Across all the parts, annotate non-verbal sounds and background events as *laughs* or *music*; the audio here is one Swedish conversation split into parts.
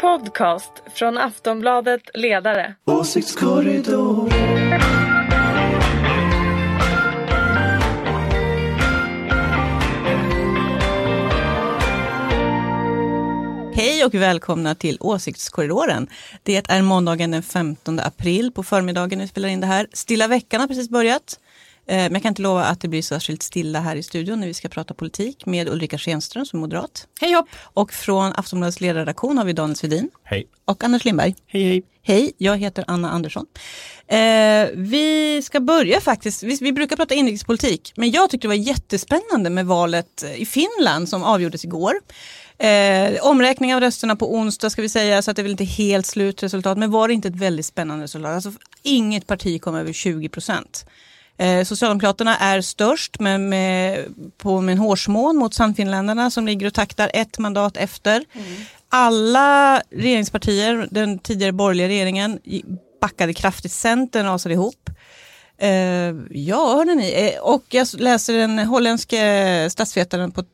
podcast från Aftonbladet Ledare. Åsiktskorridor. Hej och välkomna till Åsiktskorridoren. Det är måndagen den 15 april på förmiddagen vi spelar in det här. Stilla veckan har precis börjat. Eh, men jag kan inte lova att det blir särskilt stilla här i studion när vi ska prata politik med Ulrika Schenström som är moderat. Hej hopp! Och från Aftonbladets ledarredaktion har vi Daniel Svedin. Hej. Och Anders Lindberg. Hej, hej. Hej, jag heter Anna Andersson. Eh, vi ska börja faktiskt, vi, vi, brukar prata inrikespolitik, men jag tyckte det var jättespännande med valet i Finland som avgjordes igår. Eh, omräkning av rösterna på onsdag ska vi säga, så att det är väl inte helt slutresultat, men var det inte ett väldigt spännande resultat? Alltså, inget parti kom över 20 procent. Eh, Socialdemokraterna är störst men med, på en hårsmån mot Sannfinländarna som ligger och taktar ett mandat efter. Mm. Alla regeringspartier, den tidigare borgerliga regeringen, backade kraftigt. Centern rasade ihop. Uh, ja, hörde ni. Uh, och jag läser den holländske statsvetaren på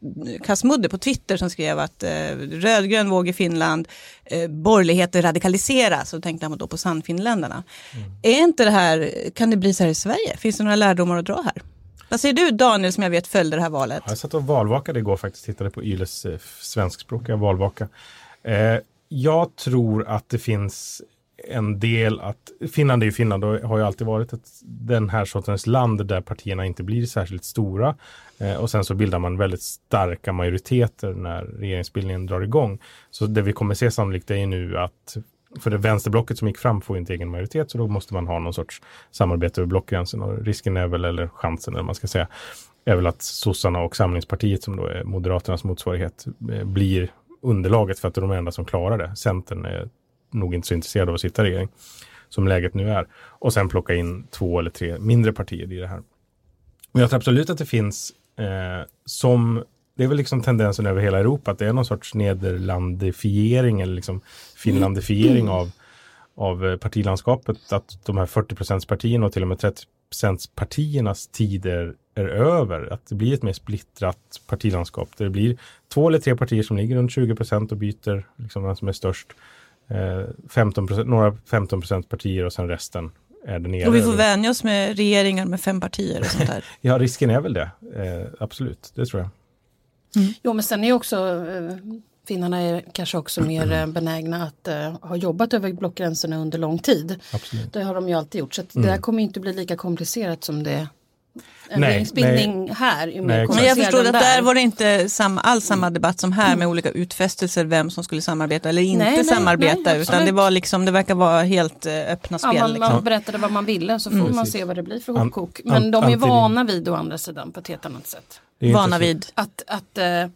Kasmudde på Twitter som skrev att uh, rödgrön våg i Finland, uh, borgerligheten radikaliseras. Och tänkte han då på Sannfinländarna. Mm. Är inte det här, kan det bli så här i Sverige? Finns det några lärdomar att dra här? Vad säger du Daniel som jag vet följde det här valet? Jag satt och valvakade igår faktiskt, tittade på Yles eh, svenskspråkiga valvaka. Eh, jag tror att det finns en del att Finland är ju Finland och har ju alltid varit ett, den här sortens land där partierna inte blir särskilt stora. Eh, och sen så bildar man väldigt starka majoriteter när regeringsbildningen drar igång. Så det vi kommer se sannolikt är ju nu att för det vänsterblocket som gick fram får inte egen majoritet så då måste man ha någon sorts samarbete över blockgränsen och risken är väl, eller chansen eller man ska säga, är väl att sossarna och Samlingspartiet som då är Moderaternas motsvarighet eh, blir underlaget för att de är de enda som klarar det. Centern är nog inte så intresserad av att sitta i regering som läget nu är. Och sen plocka in två eller tre mindre partier i det här. Men jag tror absolut att det finns eh, som det är väl liksom tendensen över hela Europa att det är någon sorts nederlandifiering eller liksom finlandifiering av, av eh, partilandskapet. Att de här 40 partierna och till och med 30 partiernas tider är över. Att det blir ett mer splittrat partilandskap. Där det blir två eller tre partier som ligger runt 20% och byter liksom vem som är störst. 15 eh, några 15 partier och sen resten är det nere. Och vi får vänja oss med regeringar med fem partier och sånt där. *laughs* ja, risken är väl det. Eh, absolut, det tror jag. Mm. Jo, men sen är också eh, finnarna är kanske också mer eh, benägna att uh, ha jobbat över blockgränserna under lång tid. Absolut. Det har de ju alltid gjort, så mm. det där kommer inte bli lika komplicerat som det en nej, nej. här. Är nej, men jag förstår att där. där var det inte samma, alls samma debatt som här med olika utfästelser vem som skulle samarbeta eller inte nej, samarbeta utan det var liksom, det verkar vara helt uh, öppna spel. Ja, man, liksom. man berättade vad man ville så får mm. man se vad det blir för hopkok. Men de är vana vid å andra sidan på ett helt annat sätt. Vana vid? Att, att Eh,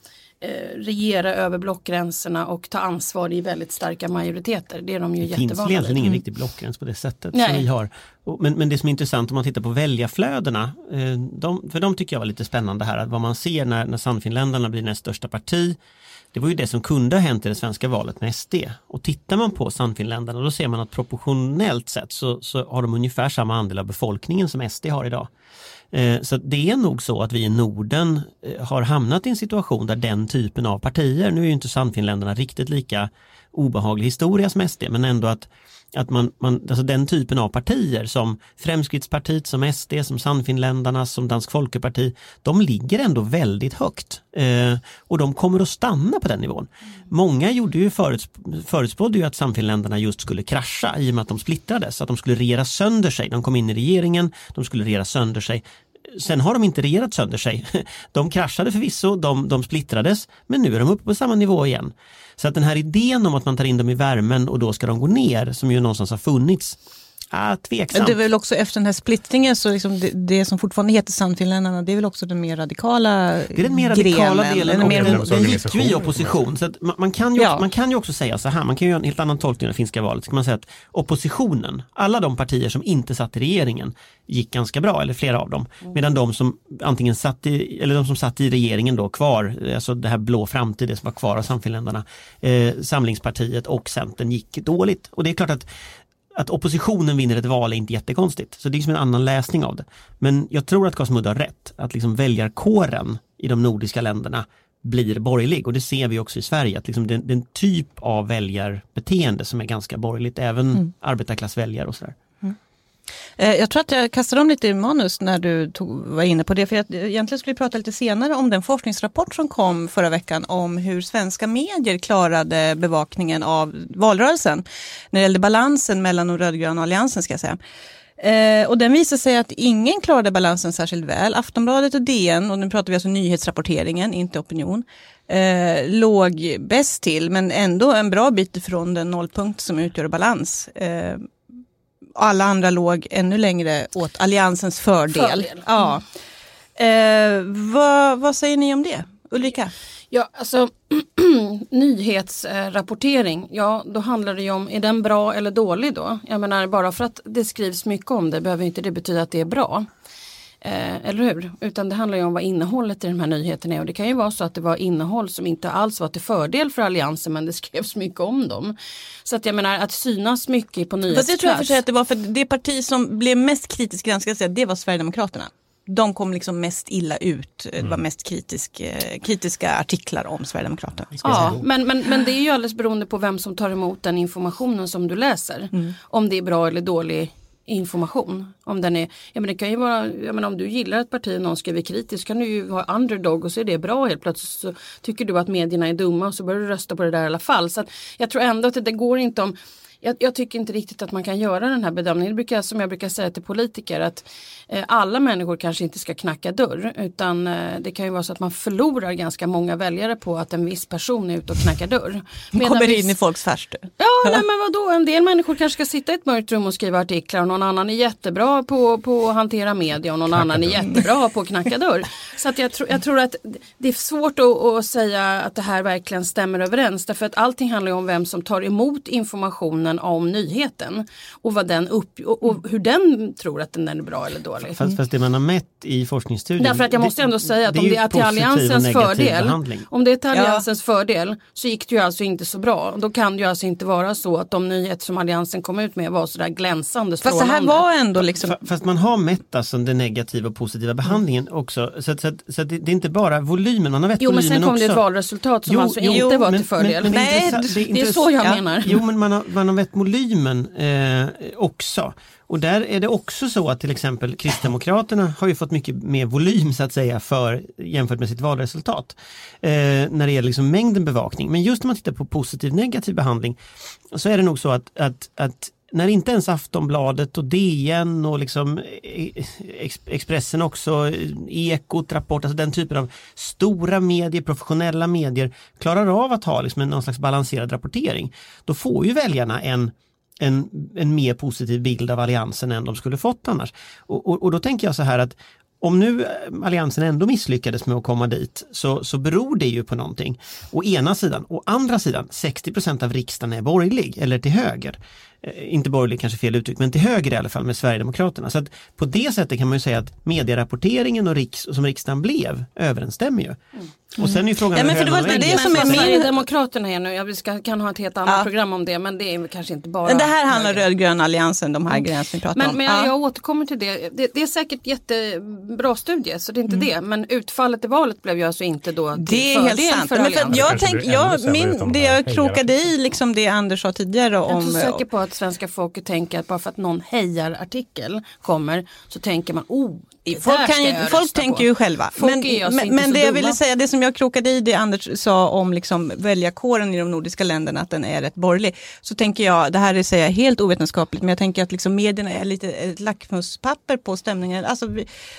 regera över blockgränserna och ta ansvar i väldigt starka majoriteter. Det är de ju jättevana Det finns egentligen ingen mm. riktig blockgräns på det sättet Nej. som vi har. Men, men det som är intressant om man tittar på väljarflödena, eh, de, för de tycker jag var lite spännande här, att vad man ser när, när Sannfinländarna blir näst största parti, det var ju det som kunde ha hänt i det svenska valet med SD. Och tittar man på Sannfinländarna då ser man att proportionellt sett så, så har de ungefär samma andel av befolkningen som SD har idag. Eh, så det är nog så att vi i Norden eh, har hamnat i en situation där den typen av partier, nu är ju inte Sannfinländarna riktigt lika obehaglig historia som SD, men ändå att att man, man, alltså den typen av partier som Fremskrittspartiet, som SD, som Sannfinländarna, som Dansk Folkeparti, de ligger ändå väldigt högt. Eh, och de kommer att stanna på den nivån. Många gjorde ju föruts, förutspådde ju att Sannfinländarna just skulle krascha i och med att de splittrades, att de skulle regera sönder sig. De kom in i regeringen, de skulle regera sönder sig. Sen har de inte regerat sönder sig. *laughs* De kraschade förvisso, de, de splittrades, men nu är de uppe på samma nivå igen. Så att den här idén om att man tar in dem i värmen och då ska de gå ner, som ju någonstans har funnits, Ah, tveksamt. Det är väl också efter den här splittringen så liksom det, det som fortfarande heter Sannfinländarna det är väl också den mer radikala Det är den mer radikala grenen. delen. Mer, den, den gick ju i opposition. Så man, man, kan ju, ja. man kan ju också säga så här, man kan ju göra en helt annan tolkning av det finska valet. Så kan man säga att oppositionen, alla de partier som inte satt i regeringen gick ganska bra, eller flera av dem. Medan de som antingen satt i, eller de som satt i regeringen då kvar, alltså det här blå framtiden som var kvar av Sannfinländarna, eh, Samlingspartiet och Centern gick dåligt. Och det är klart att att oppositionen vinner ett val är inte jättekonstigt. Så det är som en annan läsning av det. Men jag tror att Gasmud har rätt, att liksom väljarkåren i de nordiska länderna blir borgerlig och det ser vi också i Sverige att liksom den, den typ av väljarbeteende som är ganska borgerligt, även mm. arbetarklassväljare och sådär. Eh, jag tror att jag kastade om lite i manus när du tog, var inne på det. För jag, egentligen skulle vi prata lite senare om den forskningsrapport som kom förra veckan om hur svenska medier klarade bevakningen av valrörelsen. När det gällde balansen mellan de rödgröna och alliansen ska jag säga. Eh, och den visar sig att ingen klarade balansen särskilt väl. Aftonbladet och DN, och nu pratar vi alltså nyhetsrapporteringen, inte opinion, eh, låg bäst till men ändå en bra bit ifrån den nollpunkt som utgör balans. Eh, alla andra låg ännu längre åt alliansens fördel. fördel. Ja. Eh, vad, vad säger ni om det? Ulrika? Ja, alltså *clears throat* nyhetsrapportering, ja då handlar det ju om, är den bra eller dålig då? Jag menar bara för att det skrivs mycket om det behöver inte det betyda att det är bra. Eh, eller hur? Utan det handlar ju om vad innehållet i de här nyheterna är och det kan ju vara så att det var innehåll som inte alls var till fördel för alliansen men det *laughs* skrevs mycket om dem. Så att jag menar att synas mycket på nyhetsplats. Fast jag tror för att det var för det parti som blev mest kritiskt granskat, det var Sverigedemokraterna. De kom liksom mest illa ut. Det var mm. mest kritisk, eh, kritiska artiklar om Sverigedemokraterna. Ja, men, men, men det är ju alldeles beroende på vem som tar emot den informationen som du läser. Mm. Om det är bra eller dålig information. Om den är, ja men det kan ju vara, ja men om du gillar ett parti och någon skriver kritiskt kan du ju ha underdog och så är det bra helt plötsligt så tycker du att medierna är dumma och så börjar du rösta på det där i alla fall. Så jag tror ändå att det, det går inte om jag, jag, tycker inte riktigt att man kan göra den här bedömningen. Det brukar, som jag brukar säga till politiker att eh, alla människor kanske inte ska knacka dörr utan eh, det kan ju vara så att man förlorar ganska många väljare på att en viss person är ute och knackar dörr. Medan kommer viss... in i folks färste. Ja, nej, men vadå, en del människor kanske ska sitta i ett mörkt rum och skriva artiklar och någon annan är jättebra på, på att hantera media och någon knacka annan är jättebra på att knacka dörr. Så att jag, tro, jag tror att det är svårt att, att säga att det här verkligen stämmer överens därför att allting handlar om vem som tar emot informationen informationen om nyheten och, vad den upp, och, och hur den tror att den är bra eller dålig. Fast, fast det man har mätt i forskningsstudien. Därför att jag måste ändå säga att det om det är till alliansens fördel, behandling. om det är till alliansens ja. fördel så gick det ju alltså inte så bra. Då kan det ju alltså inte vara så att de nyheter som alliansen kom ut med var sådär glänsande strålande. Fast det här var ändå liksom. Fast man har mätt alltså den negativa och positiva behandlingen mm. också. Så, att, så, att, så att det, det, är inte bara volymen, man har mätt Jo men sen kom också. det ett valresultat som jo, alltså jo, inte var men, till fördel. Men, men Nej, det, det, är så jag ja. menar. Jo men man har, man har mätt volymen eh, också. Och där är det också så att till exempel Kristdemokraterna har ju fått mycket mer volym så att säga för, jämfört med sitt valresultat. Eh, när det gäller liksom mängden bevakning. Men just när man tittar på positiv negativ behandling så är det nog så att, att, att när inte ens Aftonbladet och DN och liksom e- e- Expressen också, Ekot, Rapport, alltså den typen av stora medier, professionella medier klarar av att ha liksom någon slags balanserad rapportering. Då får ju väljarna en en, en mer positiv bild av alliansen än de skulle fått annars. Och, och, och då tänker jag så här att om nu eh, alliansen ändå misslyckades med att komma dit så, så beror det ju på någonting. Å ena sidan, å andra sidan 60 procent av riksdagen är borgerlig eller till höger. Eh, inte borgerlig kanske fel uttryck, men till höger i alla fall med Sverigedemokraterna. Så att på det sättet kan man ju säga att medierapporteringen och riks, som riksdagen blev överensstämmer ju. Mm. Och sen är ju frågan ja, men för det var det som är min... Sverigedemokraterna är nu, vi ska, kan ha ett helt annat ja. program om det men det är kanske inte bara... Men det här handlar rödgröna alliansen, de här mm. grejerna som vi pratar men, om. Men jag, jag återkommer till det. det. det. är säkert jättebra studie så det är inte mm. det. Men utfallet i valet blev ju alltså inte då till Det är helt sant. men för jag tänk, jag, min, det jag krokade i, liksom det Anders sa tidigare om... Jag är inte säker på att svenska folket tänker att bara för att någon hejar-artikel kommer så tänker man oh folk, kan ju, folk tänker ju själva. Folk men men, men det jag ville säga, det som jag krokade i det Anders sa om liksom väljarkåren i de nordiska länderna, att den är rätt borgerlig. Så tänker jag, det här är säga, helt ovetenskapligt, men jag tänker att liksom medierna är lite ett lackmuspapper på stämningen. Alltså,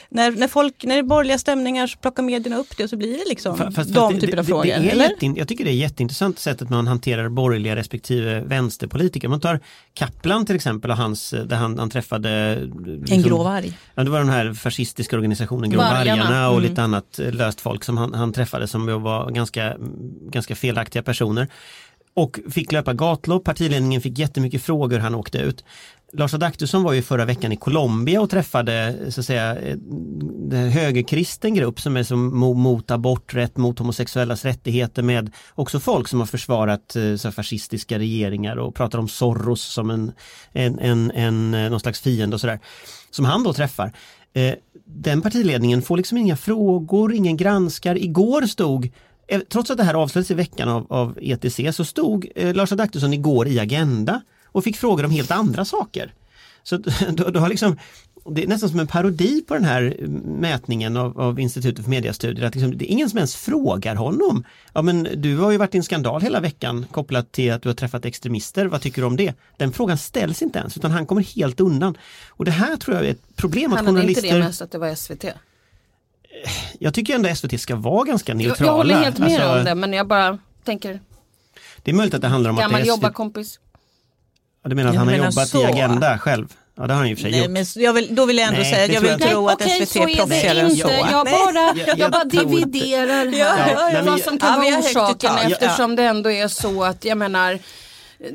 när, när, folk, när det är borgerliga stämningar så plockar medierna upp det och så blir det liksom fast, fast de typer av frågor. Det jätte, jag tycker det är jätteintressant sättet man hanterar borgerliga respektive vänsterpolitiker. Man tar Kaplan till exempel och hans, där han, han träffade liksom, en grå varg. Ja, det var den här fascistiska organisationen Grå Vargarna och mm. lite annat eh, löst folk som han, han träffade som var ganska, ganska felaktiga personer. Och fick löpa gatlopp, partiledningen fick jättemycket frågor, han åkte ut. Lars Adaktusson var ju förra veckan i Colombia och träffade så att säga en högerkristen grupp som är som mot aborträtt, mot homosexuellas rättigheter med också folk som har försvarat eh, så fascistiska regeringar och pratar om Soros som en, en, en, en någon slags fiende och sådär. Som han då träffar. Eh, den partiledningen får liksom inga frågor, ingen granskar. Igår stod eh, trots att det här avslöjades i veckan av, av ETC så stod eh, Lars Adaktusson igår i Agenda och fick frågor om helt andra saker. Så *laughs* du, har liksom, det är nästan som en parodi på den här mätningen av, av Institutet för mediastudier. Att liksom, det är ingen som ens frågar honom. Ja men du har ju varit i en skandal hela veckan kopplat till att du har träffat extremister. Vad tycker du om det? Den frågan ställs inte ens utan han kommer helt undan. Och det här tror jag är ett problem. Handlade att journalister... inte det mest att det var SVT? Jag tycker ändå SVT ska vara ganska neutrala. Jag, jag håller helt med alltså, om det men jag bara tänker. Det är möjligt att det handlar om Gammal att det är SVT. jobbarkompis. Ja, du menar att jag han har jobbat så. i Agenda själv? Ja det har han och för sig Nej, gjort. Men jag vill, då vill jag ändå Nej, säga att jag vill jag tro att SVT är proffsigare än så. Jag bara, jag, jag bara dividerar här ja, ja, vad som kan ja, vara orsaken eftersom det ändå är så att jag menar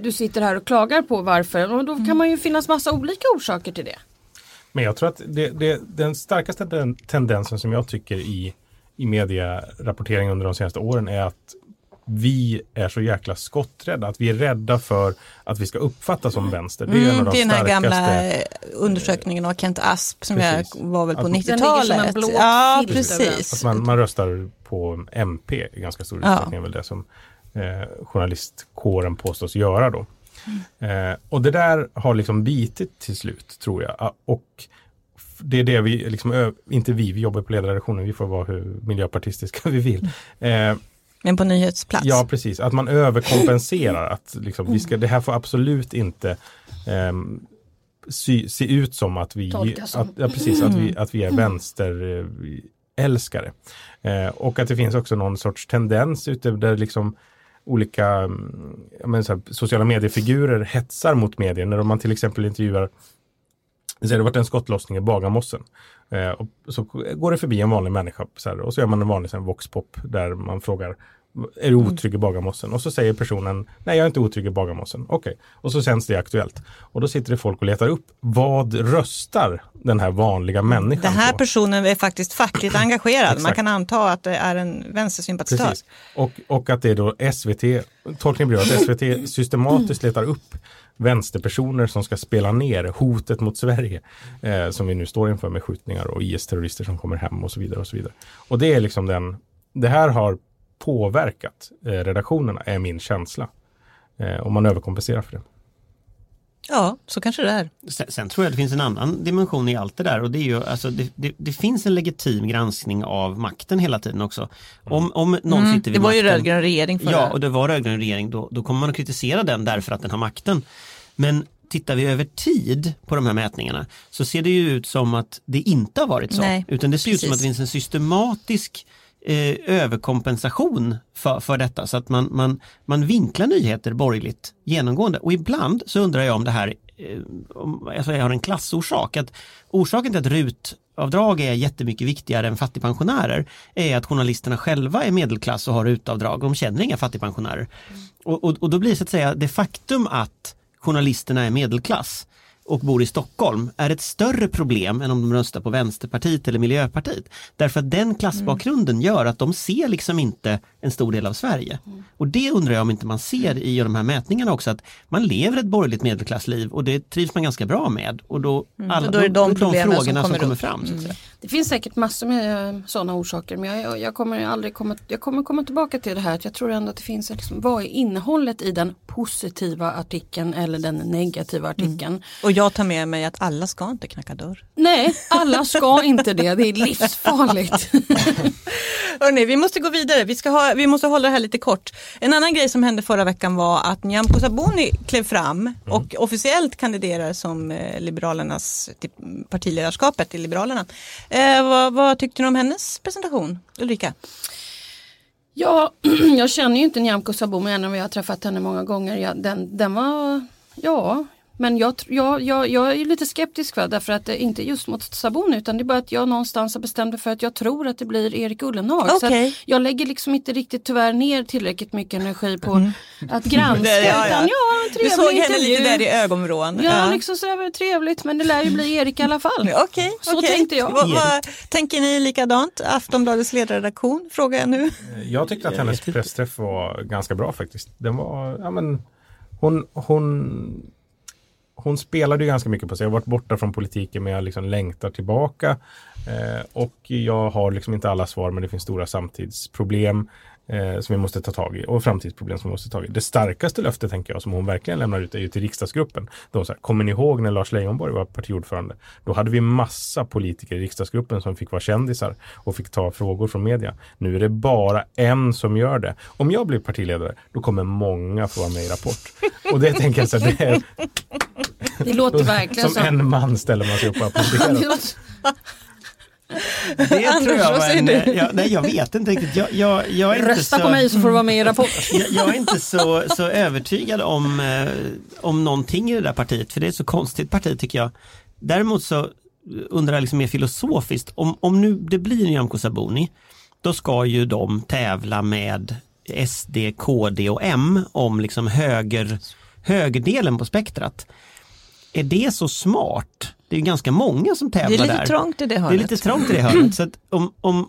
du sitter här och klagar på varför och då kan man ju finnas massa olika orsaker till det. Men jag tror att det, det, den starkaste den tendensen som jag tycker i, i medierapportering under de senaste åren är att vi är så jäkla skotträdda, att vi är rädda för att vi ska uppfattas som vänster. Det är, mm, en av de det är den här gamla undersökningen av Kent Asp som jag var väl på 90-talet. Ja, precis. Att man, man röstar på MP i ganska stor utsträckning, ja. är väl det som eh, journalistkåren påstås göra då. Mm. Eh, och det där har liksom bitit till slut, tror jag. Och det är det vi, liksom, inte vi, vi jobbar på ledarredaktionen, vi får vara hur miljöpartistiska *laughs* vi vill. Eh, men på nyhetsplats? Ja, precis. Att man överkompenserar. att liksom, vi ska, det här får absolut inte eh, sy, se ut som att vi, att, ja, precis, att vi, att vi är vänsterälskare. Eh, och att det finns också någon sorts tendens ute där liksom olika mm, men, här, sociala mediefigurer hetsar mot medier. När man till exempel intervjuar det har varit en skottlossning i Bagarmossen. Eh, och så går det förbi en vanlig människa så här, och så gör man en vanlig så här, voxpop där man frågar är du mm. otrygg i Bagarmossen? Och så säger personen, nej jag är inte otrygg i Bagarmossen. Okej, okay. och så sänds det Aktuellt. Och då sitter det folk och letar upp, vad röstar den här vanliga människan Den här på? personen är faktiskt fackligt *clears throat* engagerad. Man kan anta att det är en vänstersympatisör. Precis. Och, och att det är då SVT, tolkningen blir att *clears throat* SVT systematiskt letar upp vänsterpersoner som ska spela ner hotet mot Sverige eh, som vi nu står inför med skjutningar och IS-terrorister som kommer hem och så vidare. Och så vidare. Och det är liksom den, det här har påverkat eh, redaktionerna är min känsla. Eh, om man överkompenserar för det. Ja, så kanske det är. Sen, sen, tror jag det finns en annan dimension i allt det där och det är ju alltså det, det, det finns en legitim granskning av makten hela tiden också. Om, om någon mm, sitter vid Det var makten, ju rödgrön regering för Ja, och det var rödgrön regering då, då kommer man att kritisera den därför att den har makten. Men tittar vi över tid på de här mätningarna så ser det ju ut som att det inte har varit så. Nej, utan det ser precis. ut som att det finns en systematisk eh, överkompensation för, för detta så att man, man, man vinklar nyheter borgerligt genomgående och ibland så undrar jag om det här eh, om, alltså jag har en klassorsak. Att orsaken till att RUT-avdrag är jättemycket viktigare än fattigpensionärer är att journalisterna själva är medelklass och har RUT-avdrag. De känner inga fattigpensionärer. Mm. Och, och, och då blir det så att säga det faktum att journalisterna är medelklass och bor i Stockholm är ett större problem än om de röstar på Vänsterpartiet eller Miljöpartiet. Därför att den klassbakgrunden gör att de ser liksom inte en stor del av Sverige. Mm. Och det undrar jag om inte man ser i de här mätningarna också att man lever ett borgerligt medelklassliv och det trivs man ganska bra med. Och då, mm. alla, då är det de, de, de frågorna som kommer, som kommer fram. Mm. Det finns säkert massor med eh, sådana orsaker men jag, jag, kommer aldrig komma, jag kommer komma tillbaka till det här att jag tror ändå att det finns, liksom, vad är innehållet i den positiva artikeln eller den negativa artikeln. Mm. Och jag tar med mig att alla ska inte knacka dörr. Nej, alla ska inte det. Det är livsfarligt. *laughs* Hörrni, vi måste gå vidare. Vi, ska ha, vi måste hålla det här lite kort. En annan grej som hände förra veckan var att Nyamko Sabuni klev fram mm. och officiellt kandiderar som eh, Liberalernas partiledarskapet i Liberalerna. Eh, vad, vad tyckte du om hennes presentation, Ulrika? Ja, *clears throat* jag känner ju inte Nyamko Sabuni än om jag har träffat henne många gånger. Ja, den, den var, ja, men jag, jag, jag, jag är lite skeptisk för därför att det inte just mot Sabuni utan det är bara att jag någonstans har bestämt mig för att jag tror att det blir Erik Ullenhag. Okay. Så jag lägger liksom inte riktigt tyvärr ner tillräckligt mycket energi på mm. att granska. *laughs* det, ja, ja. Utan, ja, trevlig du såg henne intervju. lite där i ögonvrån. Ja, ja. liksom så var trevligt men det lär ju bli Erik i alla fall. *laughs* Okej, okay, så okay. tänkte jag. Va, va, tänker ni likadant? Aftonbladets ledarredaktion frågar jag nu. Jag tyckte att hennes pressträff var ganska bra faktiskt. Den var, ja men hon, hon hon spelade ju ganska mycket på sig. Jag har varit borta från politiken men jag liksom längtar tillbaka. Eh, och jag har liksom inte alla svar men det finns stora samtidsproblem. eh, som vi måste ta tag i och framtidsproblem som vi måste ta tag i. Det starkaste löftet tänker jag som hon verkligen lämnar ut är ju till riksdagsgruppen. De så här, kommer ni ihåg när Lars Leijonborg var partiordförande? Då hade vi massa politiker i riksdagsgruppen som fick vara kändisar och fick ta frågor från media. Nu är det bara en som gör det. Om jag blir partiledare, då kommer många få vara med i Rapport. Och det tänker jag så här, det är, det låter verkligen som en man ställer man sig upp och applåderar. *laughs* Det tror jag var en, jag, nej jag vet inte riktigt. Jag, jag, jag är Rösta inte på så, mig så får du vara med i Rapport. *laughs* jag, jag är inte så, så övertygad om, eh, om någonting i det där partiet, för det är ett så konstigt parti tycker jag. Däremot så undrar jag liksom mer filosofiskt, om, om nu det blir Nyamko Sabuni, då ska ju de tävla med SD, KD och M om liksom höger, högerdelen på spektrat. Är det så smart? Det är ganska många som tävlar Det där. är lite trångt i det Det är hörnet. lite trångt i det hörnet. Så om, om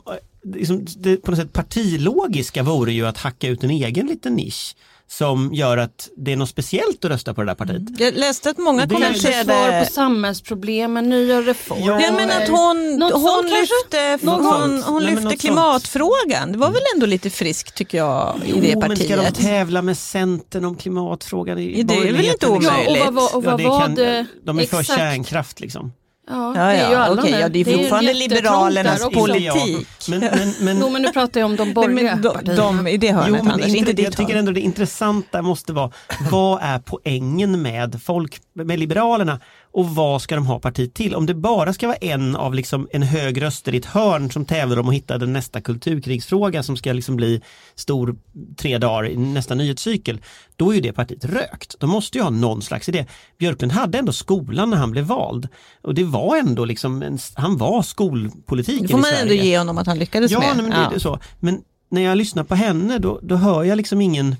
liksom, det på något sätt partilogiska vore ju att hacka ut en egen liten nisch som gör att det är något speciellt att rösta på det där partiet. Jag läste att många Det är- Kanske svar på samhällsproblemen, nya reformer. Ja, Ja, men att hon, Något hon sånt lyfte, hon, sånt. hon Nej, lyfte klimatfrågan. Det var väl ändå lite friskt tycker jag i det Jo, men ska de partiet. tävla med Centern om klimatfrågan i Ja, det är väl inte omöjligt. Ja, och vad, och vad Ja, det var kan- det De är för exakt? kärnkraft liksom. Ja, Ja, det är ju ja, alla nu. ja, det är fortfarande jättetrångt liberalernas där också. politik. Men, *laughs* men, men, Jo men nu pratar jag om de borgerliga men de, partierna. de, I det Jo, hörnet men Anders, inte, jag tycker ändå det intressanta måste vara vad är poängen med folk, med Liberalerna och vad ska de ha partiet till? Om det bara ska vara en av liksom en hög röster i ett hörn som tävlar om att hitta den nästa kulturkrigsfråga som ska liksom bli stor tre dagar i nästa nyhetscykel, då är ju det partiet rökt. De måste ju ha någon slags idé. Björklund hade ändå skolan när han blev vald och det var ändå liksom, en, han var skolpolitiken Det får i man ändå Sverige. ge honom att han lyckades Ja, med. men det, det är så. Men när jag lyssnar på henne då, då hör jag liksom ingen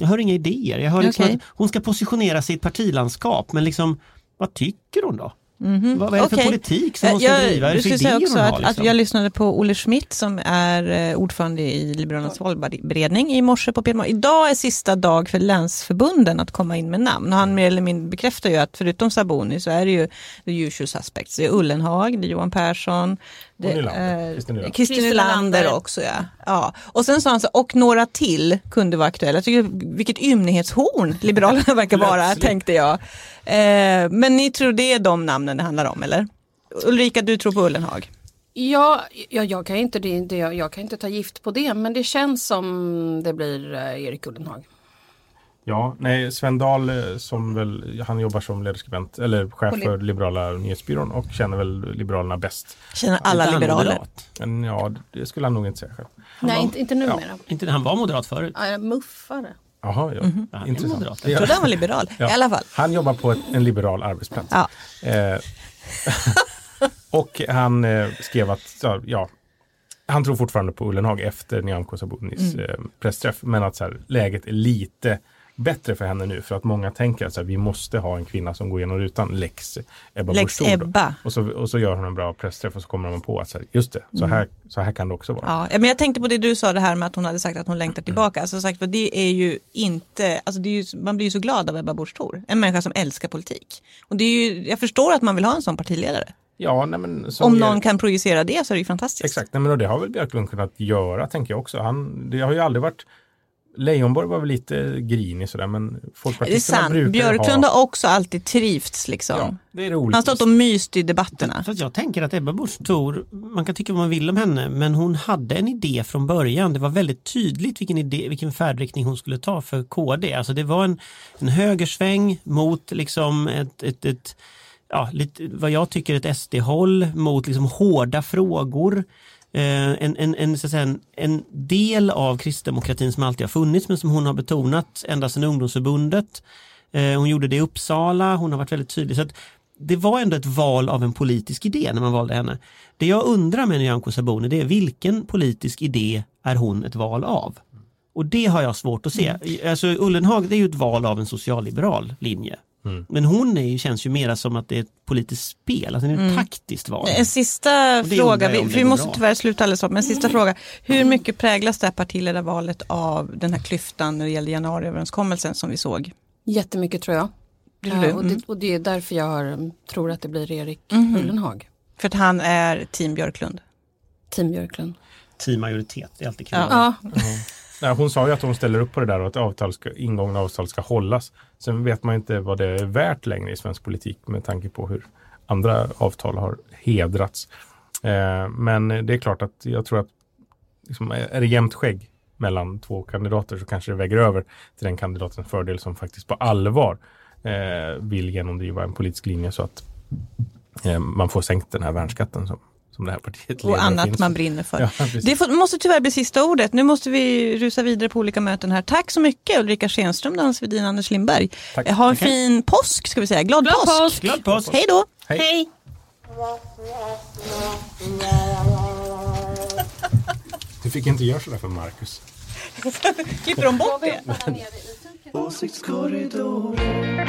jag hör inga idéer. Jag hör liksom Okej. att hon ska positionera sig i ett partilandskap men liksom vad tycker hon då? Mhm. Vad, vad är det för Okej. politik som hon ska jag, driva? Jag för skulle säga också att, har? att Liksom? jag lyssnade på Olle Schmidt som är eh, ordförande i Liberalernas valberedning i morse på PLM. Idag är sista dag för länsförbunden att komma in med namn. Och han mer eller mindre bekräftar ju att förutom Saboni så är det ju the usual suspects. Det är Ullenhag, det är Johan Persson, det Nylander. Kristin Nylander. Nylander också. Ja. Ja. Och sen sa han så, och några till kunde vara aktuella. Jag tycker, vilket ymnighetshorn Liberalerna *laughs* verkar vara, tänkte jag. Eh, men ni tror det är de namnen det handlar om, eller? Ulrika, du tror på Ullenhag? Ja, ja jag, kan inte, det, det, jag kan inte ta gift på det men det känns som det blir eh, Erik Ullenhag. Ja, nej, Sven Dahl eh, som väl, han jobbar som ledarskribent eller chef På Lib- för Liberala nyhetsbyrån och känner väl Liberalerna bäst. Känner alla han liberaler? Men ja, det skulle han nog inte säga själv. Nej, inte, inte numera. Inte, han var moderat förut. Ja. muffare. Jaha, ja. Han är Intressant. moderat. Jag trodde han var liberal. Ja. I alla fall. Han jobbar på ett, en liberal arbetsplats. Ja. Eh, *laughs* och han eh, skrev att, ja, han tror fortfarande på Ullenhag efter Nyamko Sabunis Mm. eh, pressträff. Men att så här, läget är lite bättre för henne nu för att många tänker att så här, vi måste ha en kvinna som går igenom rutan, lex Ebba Lex. Ebba. Och så, och så gör hon en bra pressträff och så kommer man på att så här, just det, så, här, så här kan det också vara. Mm. Ja, men jag tänkte på det du sa det här med att hon hade sagt att hon längtar tillbaka. Alltså sagt, för det är ju inte, alltså det är ju, man blir ju så glad av Ebba Busch. En människa som älskar politik. Och det är ju, jag förstår att man vill ha en sån partiledare. Ja, nej, men Om någon kan projicera det så är det ju fantastiskt. Exakt, nej, men och det har väl Björklund kunnat göra tänker jag också. Han, det har ju aldrig varit Leijonborg var väl lite grinig sådär men Det är folkpartisterna sant. brukar Björklund ha... har också alltid trivts liksom. Ja, det är roligt. Han har stått och myst i debatterna. För jag tänker att Ebba Busch Thor, man kan tycka vad man vill om henne, men hon hade en idé från början. Det var väldigt tydligt vilken, idé, vilken färdriktning hon skulle ta för KD. Alltså det var en, en högersväng mot liksom ett, ett, ett ja, lite, vad jag tycker ett SD-håll, mot liksom hårda frågor. Eh, en, en, en, så att säga, en, en del av kristdemokratin som alltid har funnits men som hon har betonat ända sedan ungdomsförbundet. Eh, hon gjorde det i Uppsala, hon har varit väldigt tydlig. Så att det var ändå ett val av en politisk idé när man valde henne. Det jag undrar med Nyamko Sabuni det är vilken politisk idé är hon ett val av? Och det har jag svårt att se. Alltså Ullenhag det är ju ett val av en socialliberal linje. Men hon är, ju- känns ju mera som att det är ett politiskt spel, alltså det är ett taktiskt val. En sista fråga, vi, vi måste bra. tyvärr sluta alldeles snart, men en sista fråga. Hur mycket präglas det här partiledarvalet av den här klyftan när det gäller januariöverenskommelsen som vi såg? Jättemycket tror jag. Tror Ja, du? och, Mm. det, och det är därför jag har, mm, tror att det blir Erik Mhm. Ullenhag. För att han är team Björklund. Team Björklund. Teammajoritet, det är alltid kul. Ja. Ja, Nej, hon sa ju att hon ställer upp på det där och att avtal ska, ingångna avtal ska hållas. Sen vet man inte vad det är värt längre i svensk politik med tanke på hur andra avtal har hedrats. Eh, men det är klart att jag tror att liksom, är det jämnt skägg mellan två kandidater så kanske det väger över till den kandidatens fördel som faktiskt på allvar eh, vill genomdriva en politisk linje så att eh, man får sänkt den här värnskatten som, som det här partiet Och annat finns. man brinner för. *laughs* Ja, det får, måste tyvärr bli sista ordet. Nu måste vi rusa vidare på olika möten här. Tack så mycket Ulrika Schenström, Dans Wedin, Anders Lindberg. Tack. Ha en fin påsk ska vi säga. Glad, Glad påsk. påsk! Glad påsk! Hej då! Hej. Hej! *laughs* Du fick inte göra sådär för Marcus. *laughs* Klipper de bort det? Åsiktskorridoren.